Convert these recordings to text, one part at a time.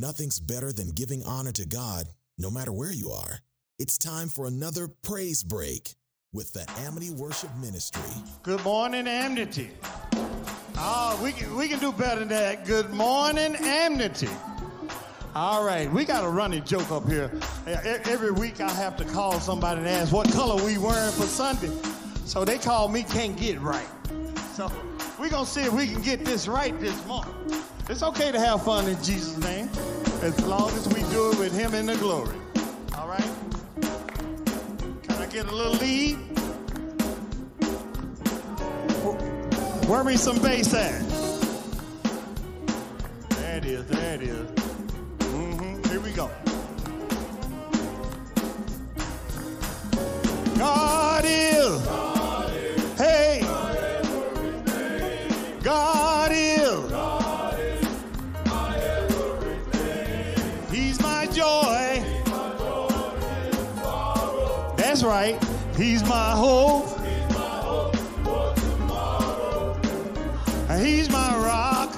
Nothing's better than giving honor to God, no matter where you are. It's time for another praise break with the Amity Worship Ministry. Good morning, Amity. Oh, we can, we can do better than that. Good morning, Amity. All right, we got a running joke up here. Every week I have to call somebody and ask what color we wearing for Sunday. So they call me can't get right. So we're going to see if we can get this right this morning. It's okay to have fun in Jesus' name, as long as we do it with him in the glory. All right? Can I get a little lead? Where me some bass at? There it is, there it is. Mm-hmm. Here we go. He's my hope. He's my rock.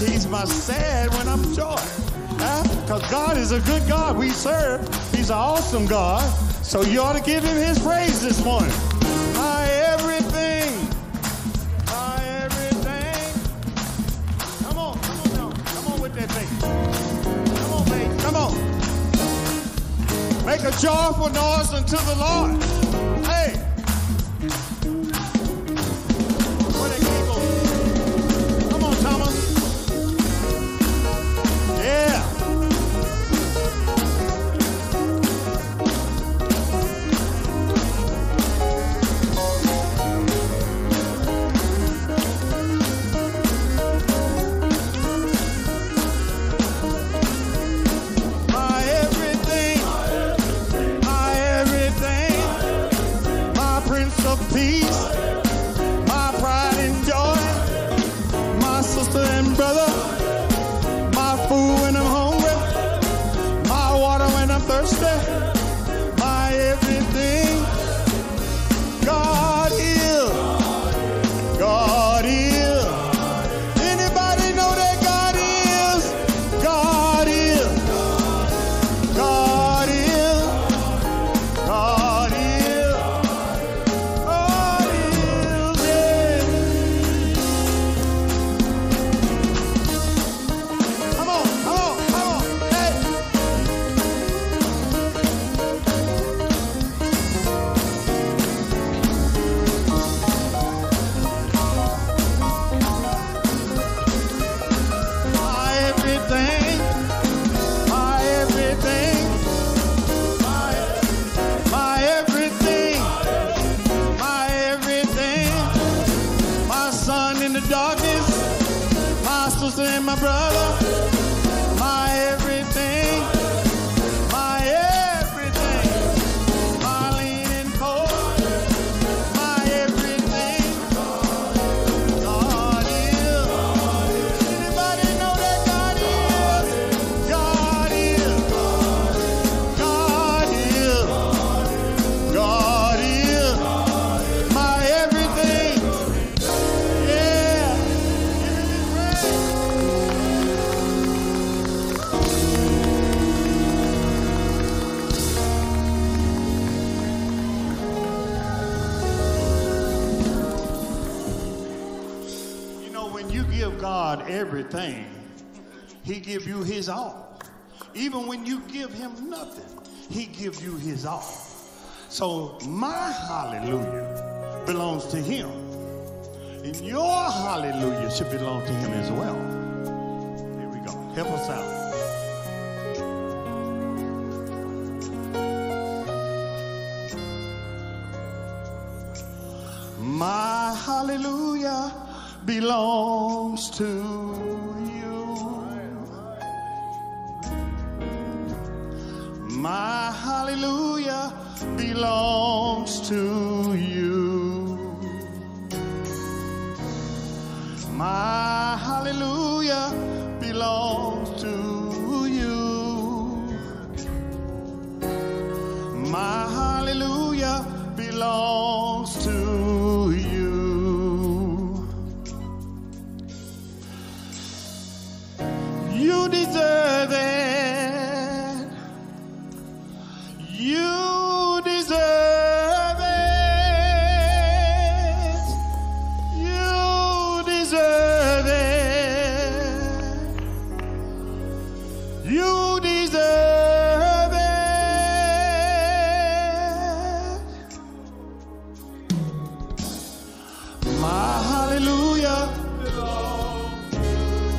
He's my sad when I'm joy. Because? God is a good God we serve. He's an awesome God. So you ought to give him his praise this morning. My everything. My everything. Come on, come on now. Come on with that thing. Come on, baby. Come on. Make a joyful noise unto the Lord. my brother. everything, he give you his all. Even when you give him nothing, he give you his all. So my hallelujah belongs to him. And your hallelujah should belong to him as well. Here we go. Help us out. My hallelujah belongs to belongs to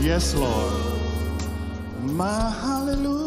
Yes, Lord. My hallelujah.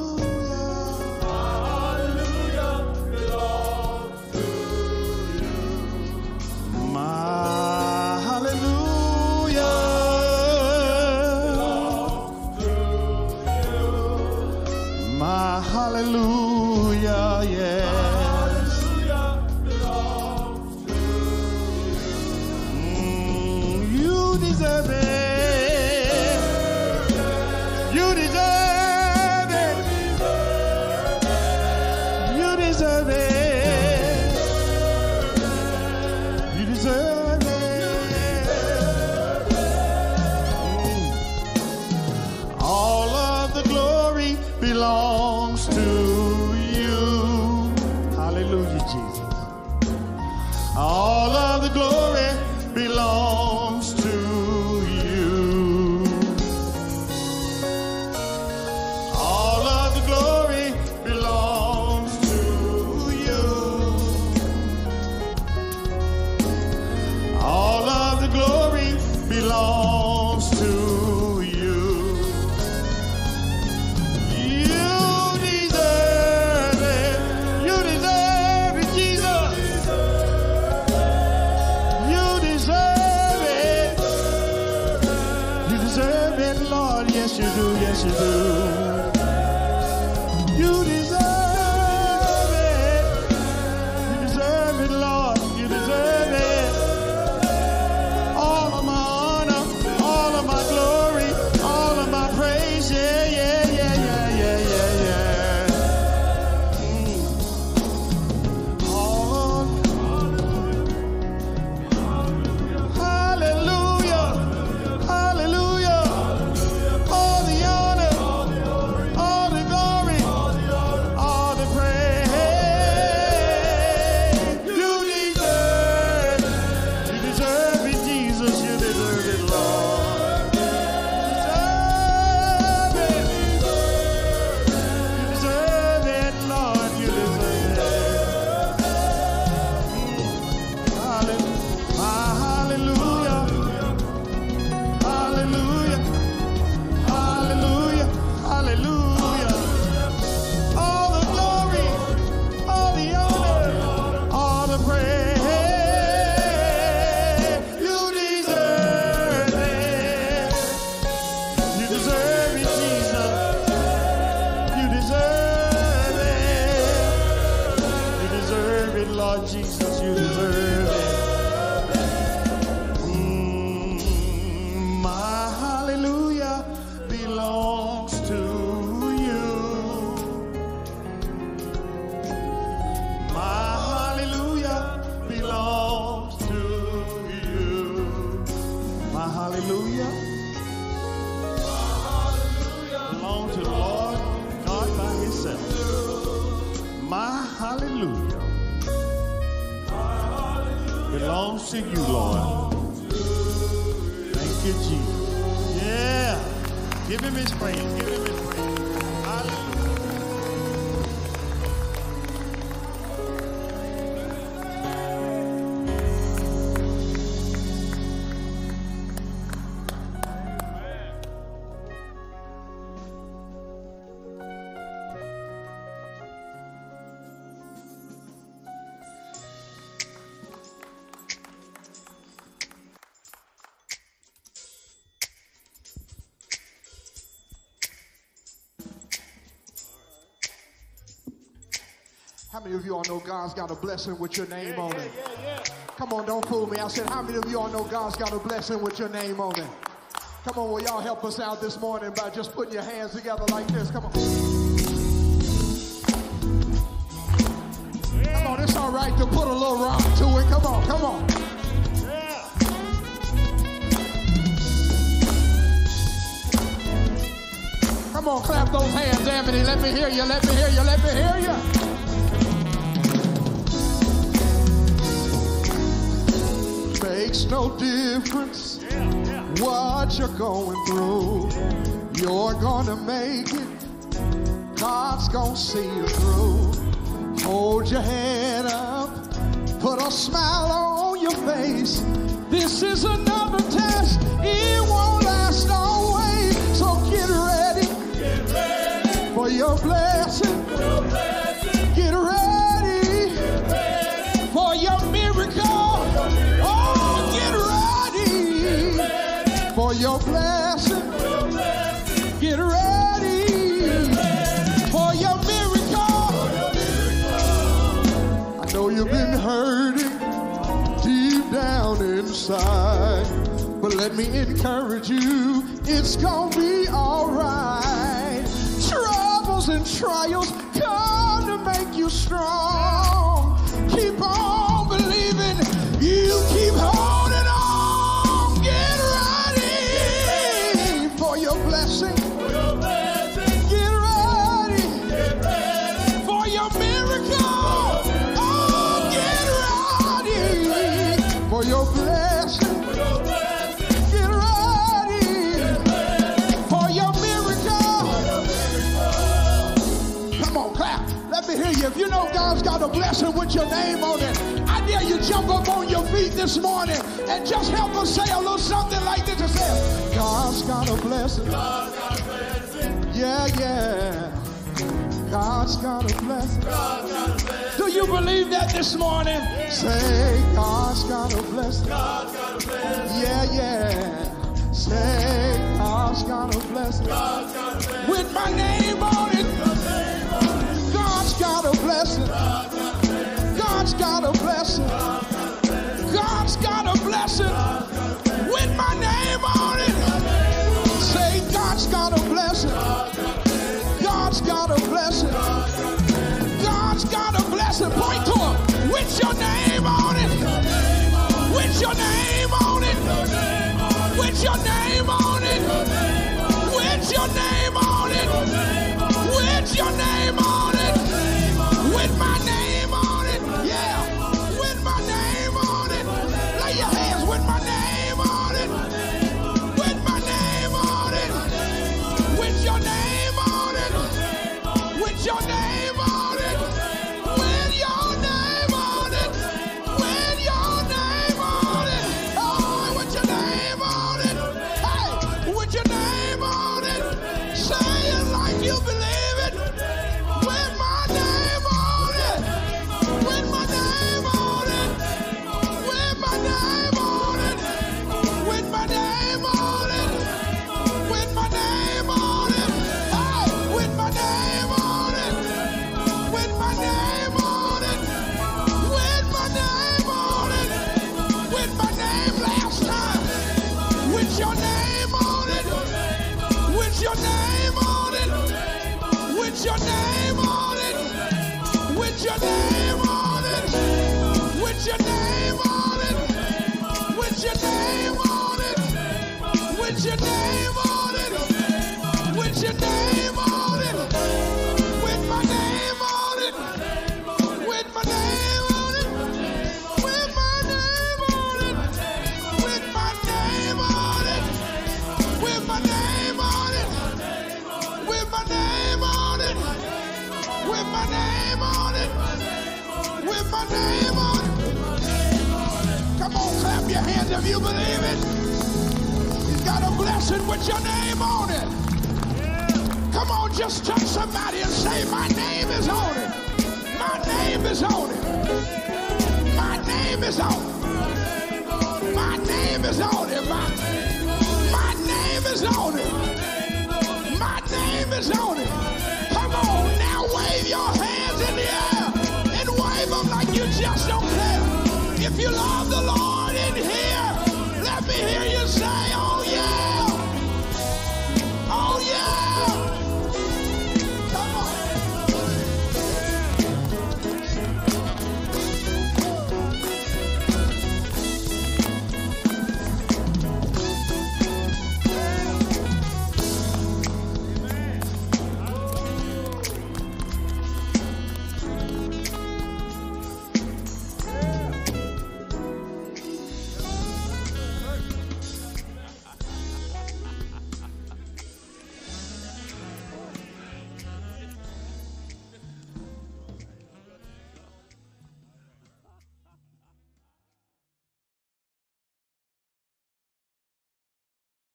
Jesus. You deserve you, Jesus. Yeah. Give him his praise. Give him his praise. How many of you all know God's got a blessing with your name on it? Come on, don't fool me. I said, how many of you all know God's got a blessing with your name on it? Come on, will y'all help us out this morning by just putting your hands together like this? Come on. Come on, it's all right to put a little rock to it. Come on, come on. Come on, clap those hands, Amity. Let me hear you, let me hear you, let me hear you. No difference what you're going through. You're gonna make it. God's gonna see you through. Hold your head up. Put a smile on your face. This is another test. It won't last always. So get ready. For your blessing. Inside. But let me encourage you, it's gonna be alright. Troubles and trials come to make you strong. Keep on believing, you God's got a blessing with your name on it, I dare you jump up on your feet this morning and just help us say a little something like this. Just say, God's got a blessing. Yeah, yeah. God's got a blessing. God's got a blessing. Do you believe that this morning? Say, God's got a blessing. god's Yeah, yeah. Say, God's got a blessing. With my name your name on it. With your name on it. With your name on it. With your name on it. With your name on it. With my name on it. With my name on it. With my name on it. With my name on it. With my name on it. With my name on it. With my name on it. With my name on it. Come on, clap your hands if you believe it. Blessing with your name on it. Come on, just touch somebody and say, My name is on it. My name is on it. My name is on it. My name is on it. My, my name is on it. My name is on it. Come on, now wave your hands in the air and wave them like you just don't care. If you love the